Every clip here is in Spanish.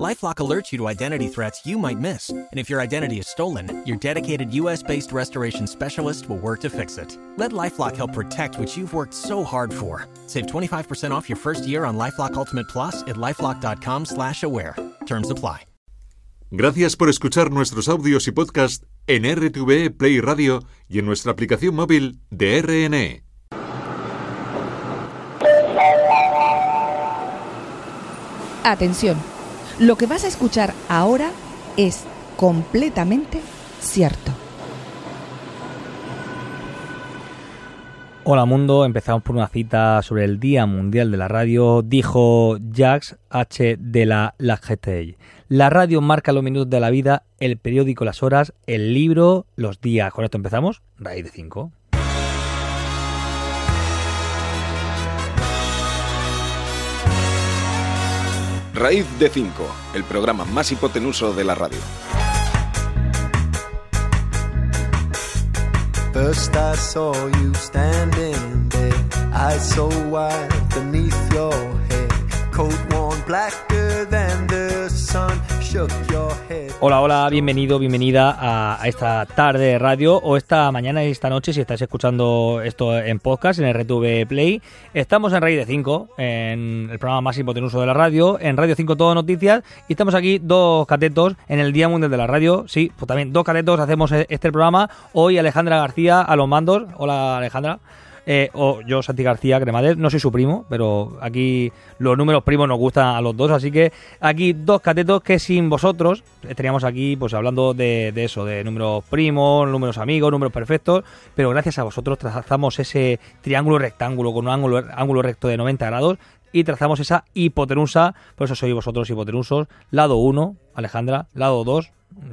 LifeLock alerts you to identity threats you might miss, and if your identity is stolen, your dedicated U.S.-based restoration specialist will work to fix it. Let LifeLock help protect what you've worked so hard for. Save 25% off your first year on LifeLock Ultimate Plus at lifeLock.com/aware. Terms apply. Gracias por escuchar nuestros audios y podcast en RTVE Play Radio y en nuestra aplicación móvil de RNE. Atención, lo que vas a escuchar ahora es completamente cierto. Hola mundo, empezamos por una cita sobre el Día Mundial de la Radio. Dijo Jacques H. de la Lagetey. La radio marca los minutos de la vida, el periódico las horas, el libro los días. Con esto empezamos, raíz de 5. Raíz de 5, el programa más hipotenuso de la radio. First I saw you standing there, eyes so wide beneath your head, coat worn blacker than the sun, shook your. Hola, hola, bienvenido, bienvenida a, esta tarde de radio o esta mañana y esta noche si estás escuchando esto en podcast, en RTV Play. Estamos en Raíz de 5, en el programa más hipotenuso de la radio, en Radio 5 Todo Noticias y estamos aquí dos catetos en el Día Mundial de la Radio. Sí, pues también dos catetos hacemos e- este programa. Hoy Alejandra García a los mandos. Hola Alejandra. Eh, o yo, Santi García Cremades, no soy su primo, pero aquí los números primos nos gustan a los dos, así que aquí dos catetos que sin vosotros estaríamos aquí pues hablando de, de eso, de números primos, números amigos, números perfectos, pero gracias a vosotros trazamos ese triángulo rectángulo con un ángulo, ángulo recto de 90 grados y trazamos esa hipotenusa, por eso sois vosotros hipotenusos, lado 1, Alejandra, lado 2,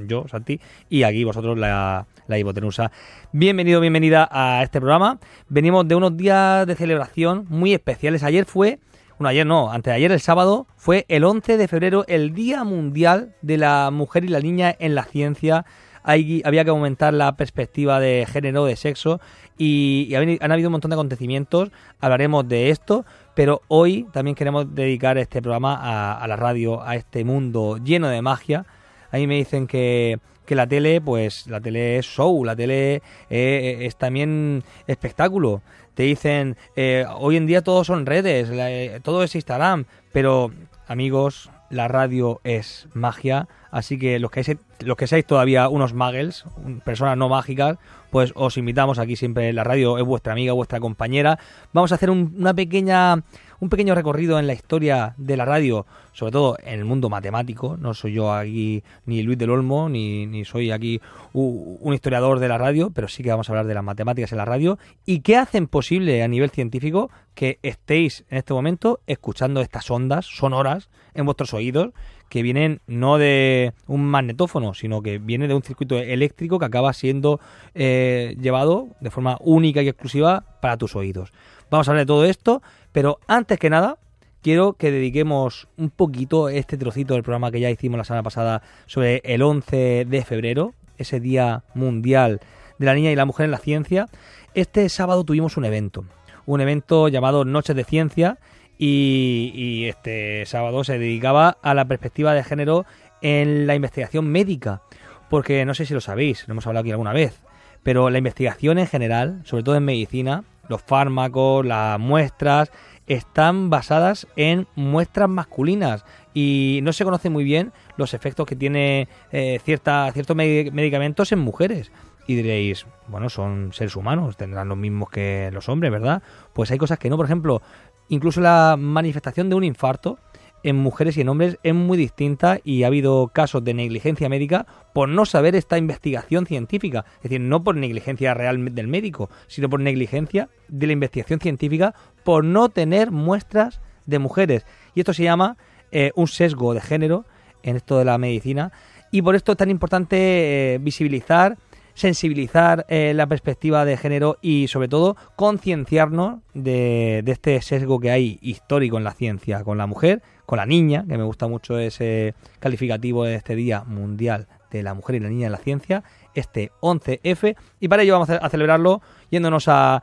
yo, Santi, y aquí vosotros la, la hipotenusa. Bienvenido, bienvenida a este programa. Venimos de unos días de celebración muy especiales. Ayer fue, bueno, ayer no, antes de ayer, el sábado, fue el 11 de febrero, el Día Mundial de la Mujer y la Niña en la Ciencia. Hay- había que aumentar la perspectiva de género, de sexo, y, y han habido un montón de acontecimientos. Hablaremos de esto, pero hoy también queremos dedicar este programa a la radio, a este mundo lleno de magia. A mí me dicen que, que la tele, pues la tele es show, la tele eh, es también espectáculo. Te dicen, eh, hoy en día todos son redes, la- eh, todo es Instagram, pero amigos, la radio es magia, así que los que, los que seáis todavía unos muggles, personas no mágicas, pues os invitamos aquí siempre, la radio es vuestra amiga, vuestra compañera. Vamos a hacer un, una pequeña, un pequeño recorrido en la historia de la radio, sobre todo en el mundo matemático. No soy yo aquí ni Luis del Olmo, ni, soy aquí un historiador de la radio, pero sí que vamos a hablar de las matemáticas en la radio y qué hacen posible a nivel científico que estéis en este momento escuchando estas ondas sonoras en vuestros oídos que vienen no de un magnetófono, sino que viene de un circuito eléctrico que acaba siendo eh, llevado de forma única y exclusiva para tus oídos. Vamos a hablar de todo esto, pero antes que nada, quiero que dediquemos un poquito este trocito del programa que ya hicimos la semana pasada sobre el 11 de febrero, ese Día Mundial de la Niña y la Mujer en la Ciencia. Este sábado tuvimos un evento, un evento llamado Noches de Ciencia, y, y este sábado se dedicaba a la perspectiva de género en la investigación médica, porque no sé si lo sabéis, lo hemos hablado aquí alguna vez, pero la investigación en general, sobre todo en medicina, los fármacos, las muestras, están basadas en muestras masculinas y no se conoce muy bien los efectos que tiene eh, ciertos medi- medicamentos en mujeres. Y diréis, bueno, son seres humanos, tendrán los mismos que los hombres, ¿verdad? Pues hay cosas que no, por ejemplo, incluso la manifestación de un infarto en mujeres y en hombres es muy distinta y ha habido casos de negligencia médica por no saber esta investigación científica. Es decir, no por negligencia real del médico, sino por negligencia de la investigación científica por no tener muestras de mujeres. Y esto se llama eh, un sesgo de género en esto de la medicina. Y por esto es tan importante eh, visibilizar sensibilizar eh, la perspectiva de género y sobre todo concienciarnos de, de este sesgo que hay histórico en la ciencia con la mujer, con la niña, que me gusta mucho ese calificativo de este Día Mundial de la Mujer y la Niña en la Ciencia, este 11F, y para ello vamos a celebrarlo yéndonos a...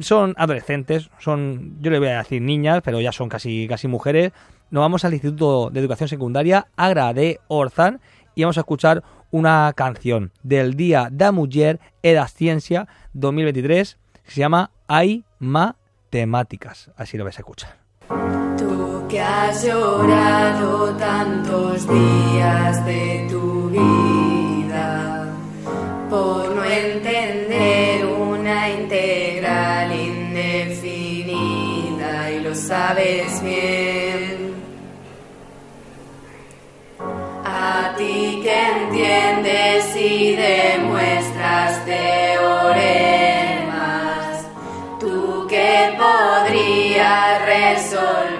Son adolescentes, son, yo le voy a decir niñas, pero ya son casi, casi mujeres. Nos vamos al Instituto de Educación Secundaria Agra de Orzan y vamos a escuchar una canción del Día da Mujer e da Ciencia 2023 que se llama Hay Matemáticas. Así lo vais a escuchar. Que has llorado tantos días de tu vida por no entender una integral indefinida y lo sabes bien. A ti que entiendes y demuestras teoremas, tú que podrías resolver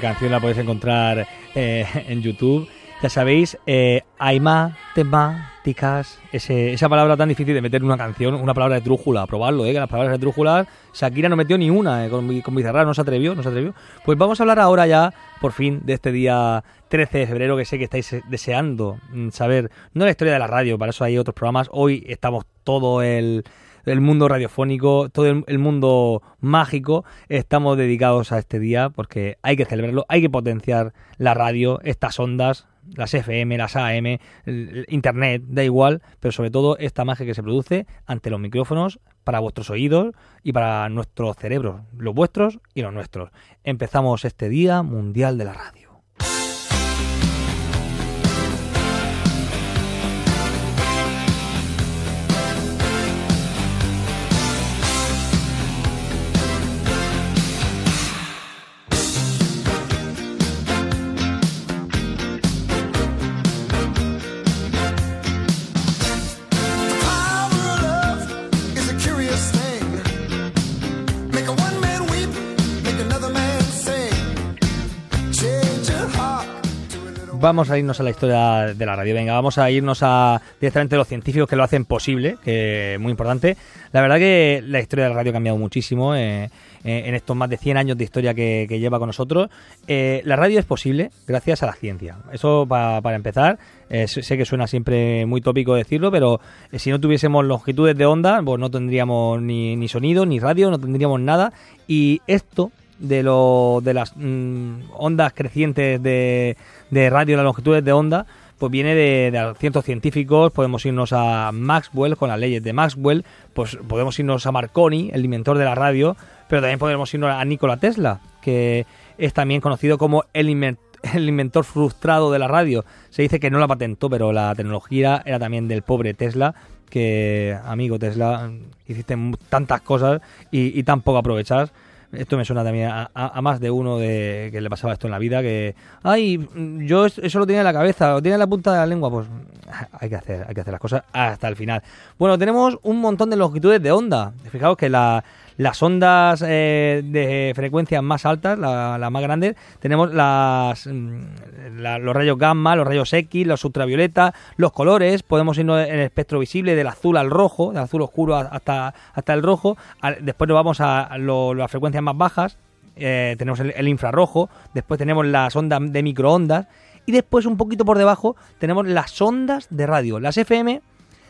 canción, la podéis encontrar eh, en YouTube. Ya sabéis, eh, hay matemáticas, ese, esa palabra tan difícil de meter en una canción, una palabra de trújula, probarlo, eh, que las palabras de trújula, Shakira no metió ni una, eh, con, con no se atrevió, no se atrevió. Pues vamos a hablar ahora ya, por fin, de este día 13 de febrero, que sé que estáis eh, deseando mm, saber, no la historia de la radio, para eso hay otros programas, hoy estamos todo el el mundo radiofónico, todo el, mundo mágico, estamos dedicados a este día porque hay que celebrarlo, hay que potenciar la radio, estas ondas, las FM, las AM, el Internet, da igual, pero sobre todo esta magia que se produce ante los micrófonos para vuestros oídos y para nuestros cerebros, los vuestros y los nuestros. Empezamos este Día Mundial de la Radio. Vamos a irnos a la historia de la radio. Venga, vamos a irnos a directamente a los científicos que lo hacen posible, que es muy importante. La verdad que la historia de la radio ha cambiado muchísimo eh, eh, en estos más de 100 años de historia que, lleva con nosotros. Eh, la radio es posible gracias a la ciencia. Eso pa- para empezar. Sé que suena siempre muy tópico decirlo, pero si no tuviésemos longitudes de onda, pues no tendríamos ni, ni sonido, ni radio, no tendríamos nada. Y esto de, lo, de las mm, ondas crecientes de, de radio, las longitudes de onda, pues viene de, de ciertos científicos, podemos irnos a Maxwell con las leyes de Maxwell, pues podemos irnos a Marconi, el inventor de la radio, pero también podemos irnos a Nikola Tesla, que es también conocido como el, inven- el inventor frustrado de la radio. Se dice que no la patentó, pero la tecnología era también del pobre Tesla, que, amigo Tesla, hiciste tantas cosas y, y tan poco aprovechadas. Esto me suena también a, más de uno de que le pasaba esto en la vida, que, ay, yo es- eso lo tenía en la cabeza, lo tenía en la punta de la lengua, pues hay que hacer, hay que hacer las cosas hasta el final. Bueno, tenemos un montón de longitudes de onda. Fijaos que la- las ondas eh, de frecuencias más altas, la- las más grandes, tenemos las, mm, la- los rayos gamma, los rayos X, los ultravioleta, los colores, podemos irnos en el espectro visible del azul al rojo, del azul oscuro hasta, hasta el rojo, después nos vamos a, lo- las frecuencias más bajas, eh, tenemos el, infrarrojo, después tenemos las ondas de microondas y después un poquito por debajo tenemos las ondas de radio, las FM,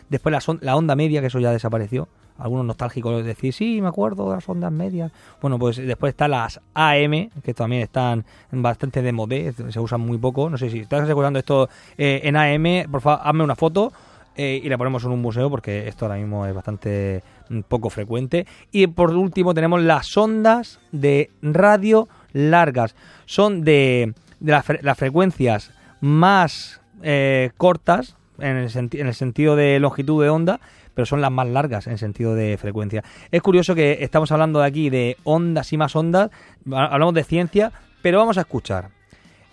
después la, la onda media, que eso ya desapareció. Algunos nostálgicos decir, sí, me acuerdo de las ondas medias. Bueno, pues después están las AM, que también están bastante de modé, se usan muy poco. No sé si estás escuchando esto eh, en AM, por favor, hazme una foto eh, y la ponemos en un museo porque esto ahora mismo es bastante mm, poco frecuente. Y por último tenemos las ondas de radio largas. Son de las, fre- las frecuencias más eh, cortas en el, en el sentido de longitud de onda, pero son las más largas en sentido de frecuencia. Es curioso que estamos hablando de aquí de ondas y más ondas, ha- hablamos de ciencia, pero vamos a escuchar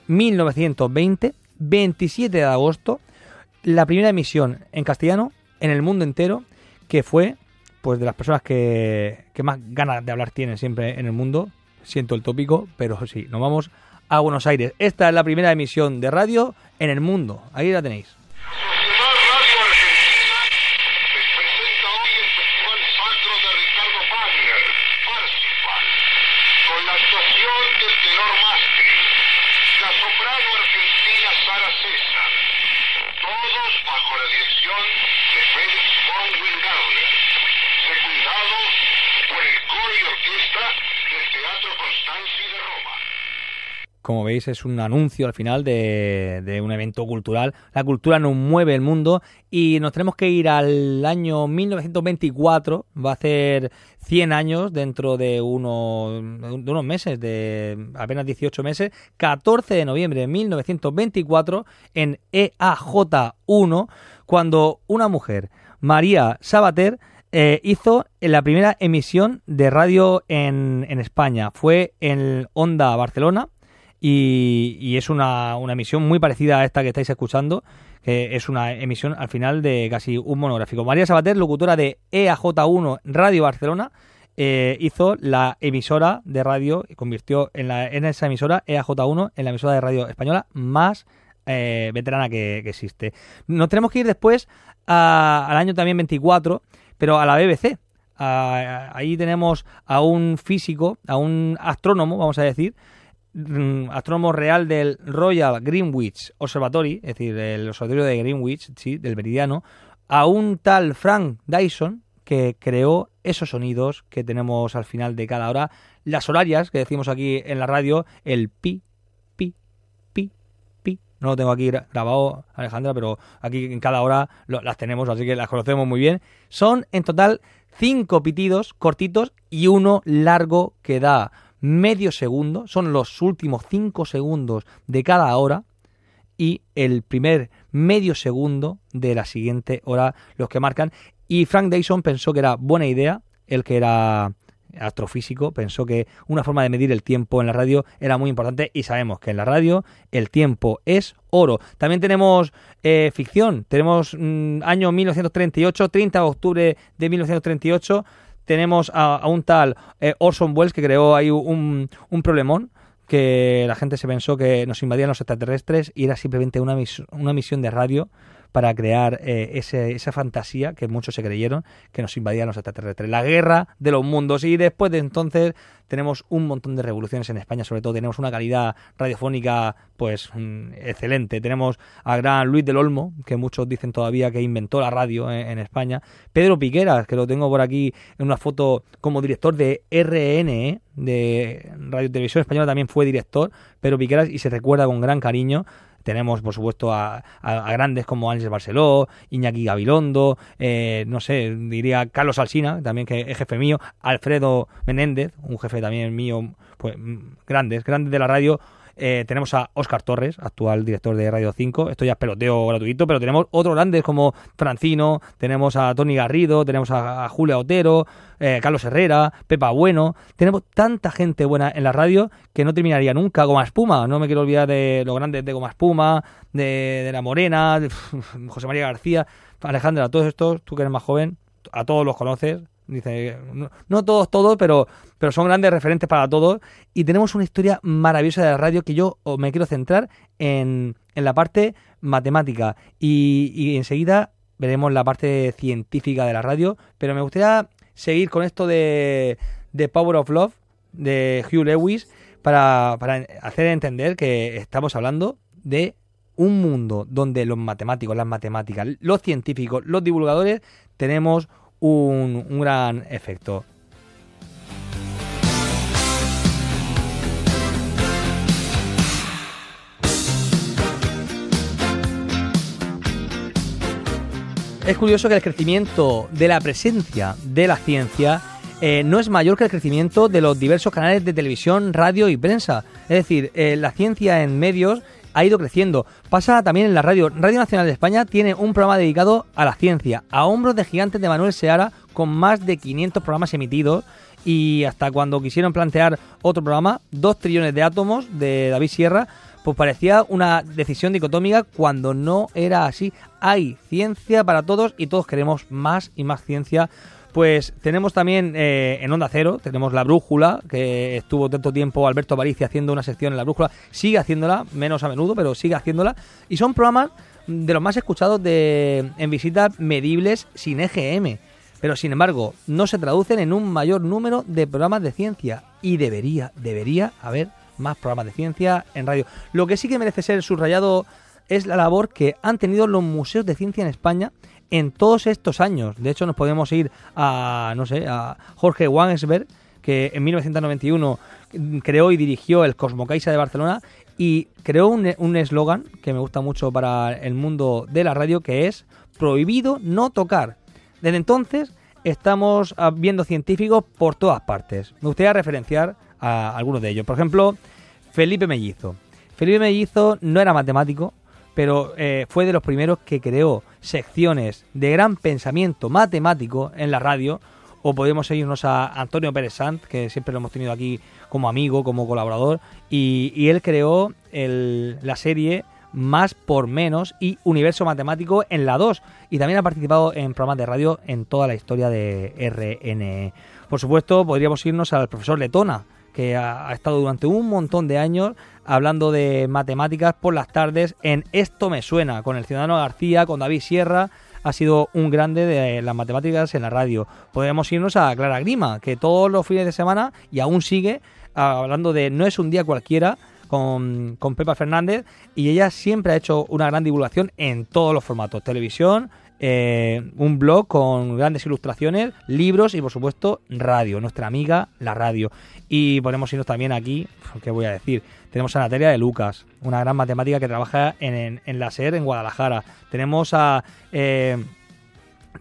1920, 27 de agosto, la primera emisión en castellano en el mundo entero, que fue pues de las personas que, que más ganas de hablar tienen siempre en el mundo. Siento el tópico, pero sí, nos vamos a Buenos Aires. Esta es la primera emisión de radio en el mundo. Ahí la tenéis. Como veis, es un anuncio al final de, un evento cultural. La cultura nos mueve el mundo y nos tenemos que ir al año 1924. Va a hacer 100 años dentro de, uno, de unos meses, de apenas 18 meses. 14 de noviembre de 1924 en E EAJ1, cuando una mujer, María Sabater, eh, hizo la primera emisión de radio en, en España. Fue en Onda Barcelona y, es una, una emisión muy parecida a esta que estáis escuchando, que es una emisión al final de casi un monográfico. María Sabater, locutora de EAJ1 Radio Barcelona, eh, hizo la emisora de radio convirtió en, la, en esa emisora EAJ1 en la emisora de radio española más eh, veterana que, existe. Nos tenemos que ir después a- al año también 24, pero a la BBC. Ahí tenemos a un físico, a un astrónomo, vamos a decir, astrónomo real del Royal Greenwich Observatory, es decir, el observatorio de Greenwich, sí, del meridiano, a un tal Frank Dyson que creó esos sonidos que tenemos al final de cada hora, las horarias que decimos aquí en la radio, el pi, pi, pi, pi. No lo tengo aquí gra- grabado, Alejandra, pero aquí en cada hora lo- las tenemos, así que las conocemos muy bien. Son en total cinco pitidos cortitos y uno largo que da medio segundo. Son los últimos cinco segundos de cada hora y el primer medio segundo de la siguiente hora los que marcan. Y Frank Dyson pensó que era buena idea, el que era astrofísico, pensó que una forma de medir el tiempo en la radio era muy importante y sabemos que en la radio el tiempo es oro. También tenemos eh, ficción, tenemos mm, año 1938, 30 de octubre de 1938, tenemos a, un tal eh, Orson Welles que creó ahí un, un problemón que la gente se pensó que nos invadían los extraterrestres y era simplemente una, mis- una misión de radio para crear eh, ese- esa fantasía que muchos se creyeron que nos invadían los extraterrestres. La guerra de los mundos y después de entonces tenemos un montón de revoluciones en España, sobre todo tenemos una calidad radiofónica pues mm, excelente. Tenemos a gran Luis del Olmo, que muchos dicen todavía que inventó la radio en, España. Pedro Piqueras, que lo tengo por aquí en una foto como director de RNE, de Radio Televisión Española, también fue director. Pedro Piqueras y se recuerda con gran cariño. Tenemos, por supuesto, a, a- a grandes como Ángel Barceló, Iñaki Gabilondo, eh, no sé, diría Carlos Alsina, también que es jefe mío, Alfredo Menéndez, un jefe también mío, pues grandes, grandes de la radio. Eh, tenemos a Óscar Torres, actual director de Radio 5. Esto ya es peloteo gratuito, pero tenemos otros grandes como Francino, tenemos a Tony Garrido, tenemos a, a Julia Otero, eh, Carlos Herrera, Pepa Bueno. Tenemos tanta gente buena en la radio que no terminaría nunca. Goma Espuma, no me quiero olvidar de los grandes de Goma Espuma, de, de La Morena, de José María García, Alejandra, todos estos, tú que eres más joven, a todos los conoces. Dice, no, no todos, todos, pero, pero son grandes referentes para todos. Y tenemos una historia maravillosa de la radio que yo me quiero centrar en, en la parte matemática. Y, y enseguida veremos la parte científica de la radio. Pero me gustaría seguir con esto de, de Power of Love, de Hugh Lewis, para, para hacer entender que estamos hablando de un mundo donde los matemáticos, las matemáticas, los científicos, los divulgadores, tenemos un, un gran efecto. Es curioso que el crecimiento de la presencia de la ciencia eh, no es mayor que el crecimiento de los diversos canales de televisión, radio y prensa. Es decir, eh, la ciencia en medios ha ido creciendo. Pasa también en la radio. Radio Nacional de España tiene un programa dedicado a la ciencia, a hombros de gigantes de Manuel Seara, con más de 500 programas emitidos. Y hasta cuando quisieron plantear otro programa, 2 trillones de átomos de David Sierra, pues parecía una decisión dicotómica cuando no era así. Hay ciencia para todos y todos queremos más y más ciencia. Pues tenemos también eh, en Onda Cero, tenemos La Brújula, que estuvo tanto tiempo Alberto Aparici haciendo una sección en La Brújula, sigue haciéndola, menos a menudo, pero sigue haciéndola. Y son programas de los más escuchados de, en visitas medibles sin EGM. Pero sin embargo, no se traducen en un mayor número de programas de ciencia. Y debería, debería haber más programas de ciencia en radio. Lo que sí que merece ser subrayado es la labor que han tenido los museos de ciencia en España en todos estos años. De hecho, nos podemos ir a, no sé, a Jorge Wansberg, que en 1991 creó y dirigió el Cosmocaisa de Barcelona y creó un eslogan que me gusta mucho para el mundo de la radio, que es prohibido no tocar. Desde entonces estamos viendo científicos por todas partes. Me gustaría referenciar a algunos de ellos. Por ejemplo, Felipe Mellizo. Felipe Mellizo no era matemático, pero eh, fue de los primeros que creó secciones de gran pensamiento matemático en la radio. O podemos seguirnos a Antonio Pérez Sant, que siempre lo hemos tenido aquí como amigo, como colaborador. Y, él creó la serie Más por Menos y Universo Matemático en la 2. Y también ha participado en programas de radio en toda la historia de RNE. Por supuesto, podríamos irnos al profesor Letona, que ha, estado durante un montón de años hablando de matemáticas por las tardes en Esto me suena, con el Ciudadano García, con David Sierra. Ha sido un grande de las matemáticas en la radio. Podríamos irnos a Clara Grima, que todos los fines de semana y aún sigue ah, hablando de No es un día cualquiera con, con Pepa Fernández y ella siempre ha hecho una gran divulgación en todos los formatos, televisión, eh, un blog con grandes ilustraciones, libros y por supuesto radio, nuestra amiga la radio. Y podemos irnos también aquí, ¿qué voy a decir? Tenemos a Natalia de Lucas, una gran matemática que trabaja en, la SER en Guadalajara. Tenemos a... eh,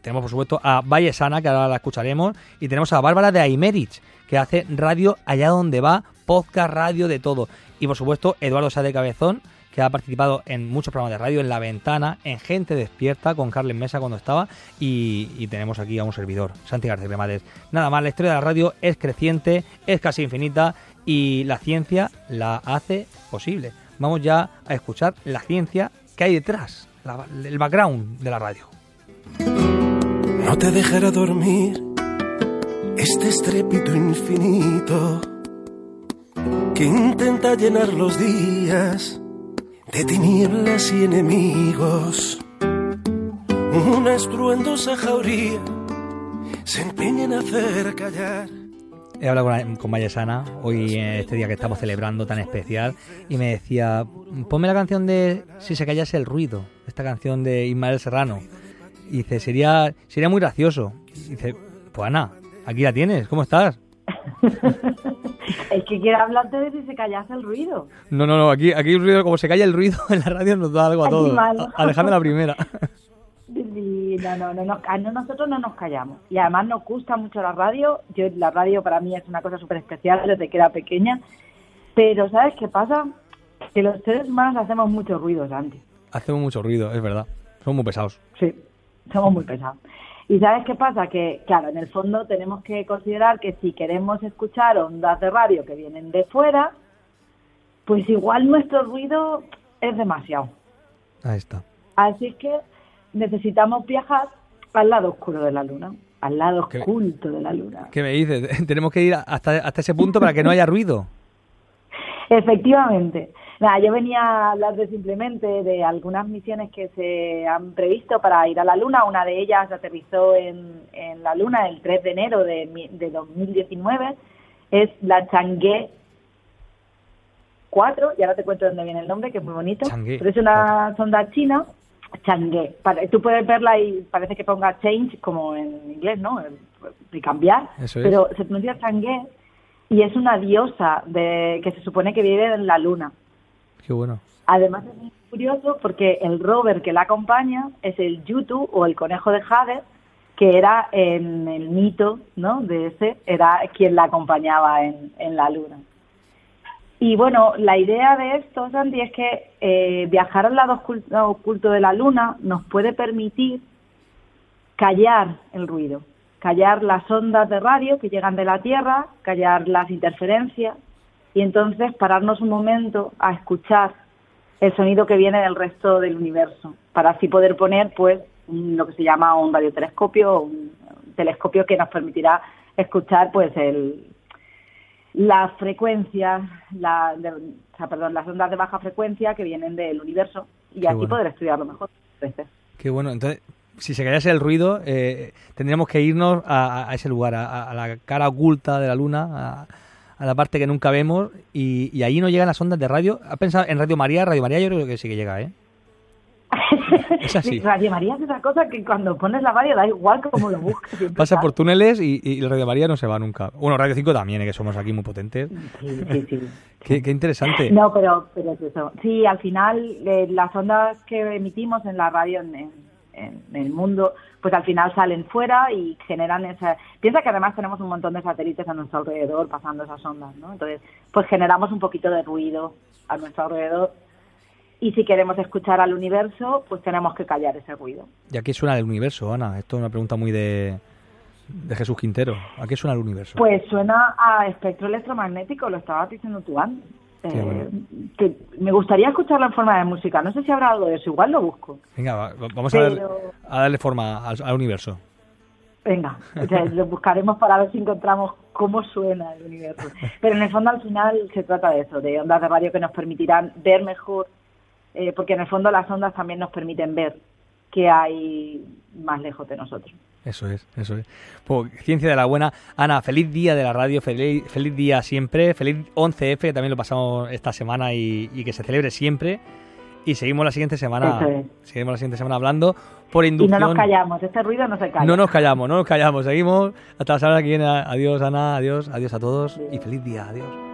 tenemos, por supuesto, a Valle Sana, que ahora la escucharemos. Y tenemos a Bárbara de Aimerich, que hace radio allá donde va, podcast, radio, de todo. Y, por supuesto, Eduardo Sá de Cabezón, que ha participado en muchos programas de radio, en La Ventana, en Gente Despierta, con Carles Mesa cuando estaba. Y, tenemos aquí a un servidor, Santi García Cremades. Nada más, la historia de la radio es creciente, es casi infinita y la ciencia la hace posible. Vamos ya a escuchar la ciencia que hay detrás, el background de la radio. No te dejará dormir este estrépito infinito que intenta llenar los días de tinieblas y enemigos. Una estruendosa jauría se empeña en hacer callar. He hablado con, con Vallesana hoy en este día que estamos celebrando tan especial y me decía, ponme la canción de Si se callase el ruido, esta canción de Ismael Serrano. Y dice, sería, sería muy gracioso. Y dice, pues Ana, aquí la tienes, ¿cómo estás? Es que quiero hablarte de si se callase el ruido. No, no, no, aquí, aquí el ruido, como se calla el ruido en la radio nos da algo a todos. Alejandra la primera. No, no, no, no, nosotros no nos callamos. Y además nos gusta mucho la radio. Yo La radio para mí es una cosa súper especial desde que era pequeña. Pero ¿sabes qué pasa? Que los seres humanos hacemos mucho ruido, Santi. Hacemos mucho ruido, es verdad. Somos muy pesados. Sí, somos muy pesados. ¿Y sabes qué pasa? Que, claro, en el fondo tenemos que considerar que si queremos escuchar ondas de radio que vienen de fuera, pues igual nuestro ruido es demasiado. Ahí está. Así que necesitamos viajar al lado oscuro de la luna, al lado oculto de la luna. ¿Qué me dices? Tenemos que ir hasta, hasta ese punto para que no haya ruido. Efectivamente. Nada, yo venía a hablar de simplemente de algunas misiones que se han previsto para ir a la Luna. Una de ellas aterrizó en, en la Luna el 3 de enero de, de 2019. Es la Chang'e 4, y ahora te cuento dónde viene el nombre, que es muy bonito. Chang'e Pero es una sonda china, Chang'e. Tú puedes verla y parece que ponga change, como en inglés, ¿no? De cambiar. Eso es. Pero se pronuncia Chang'e y es una diosa de, que se supone que vive en la luna. Además es muy curioso porque el rover que la acompaña es el Yutu o el conejo de Jade, que era en el mito, ¿no? De ese, era quien la acompañaba en, la luna. Y bueno, la idea de esto, Santi, es que eh, viajar al lado ocul- oculto de la luna nos puede permitir callar el ruido, callar las ondas de radio que llegan de la Tierra, callar las interferencias y entonces pararnos un momento a escuchar el sonido que viene del resto del universo, para así poder poner pues un- lo que se llama un radiotelescopio, un telescopio que nos permitirá escuchar pues el las frecuencias, la, de- o sea, perdón, las ondas de baja frecuencia que vienen del universo y Qué así bueno. poder estudiarlo mejor. Qué bueno. Entonces, si se callase el ruido, eh, tendríamos que irnos a, a ese lugar, a, a la cara oculta de la luna, a, a la parte que nunca vemos, y, y ahí no llegan las ondas de radio. ¿Ha pensado en Radio María? Radio María yo creo que sí que llega, ¿eh? Es así. Radio María es esa cosa que cuando pones la radio da igual cómo lo busques. Pasa por túneles y, y Radio María no se va nunca. Bueno, Radio 5 también, eh, que somos aquí muy potentes. Sí, sí, sí. Qué, qué interesante. No, pero, pero es eso. Sí, al final eh, las ondas que emitimos en la radio en, en- el mundo, pues al final salen fuera y generan esa... Piensa que además tenemos un montón de satélites a nuestro alrededor pasando esas ondas, ¿no? Entonces, pues generamos un poquito de ruido a nuestro alrededor y si queremos escuchar al universo, pues tenemos que callar ese ruido. ¿Y a qué suena el universo, Ana? Esto es una pregunta muy de, de Jesús Quintero. ¿A qué suena el universo? Pues suena a espectro electromagnético, lo estabas diciendo tú antes. Eh, que me gustaría escucharlo en forma de música. No sé si habrá algo de eso, igual lo busco. Venga, va- va- vamos a, darle, Pero- a darle forma al, al universo. Venga, o sea, lo buscaremos para ver si encontramos cómo suena el universo. Pero en el fondo al final se trata de eso, de ondas de radio que nos permitirán ver mejor, eh, porque en el fondo las ondas también nos permiten ver qué hay más lejos de nosotros. Eso es, eso es. Pues, ciencia de la buena. Ana, feliz día de la radio, feliz, feliz día siempre, feliz 11F, que también lo pasamos esta semana y, y que se celebre siempre. Y seguimos la siguiente semana, es. seguimos la siguiente semana hablando por Y inducción. no nos callamos, este ruido no se calla. No nos callamos, no nos callamos, seguimos hasta la semana que viene. Adiós, Ana, adiós, adiós a todos y feliz día, adiós.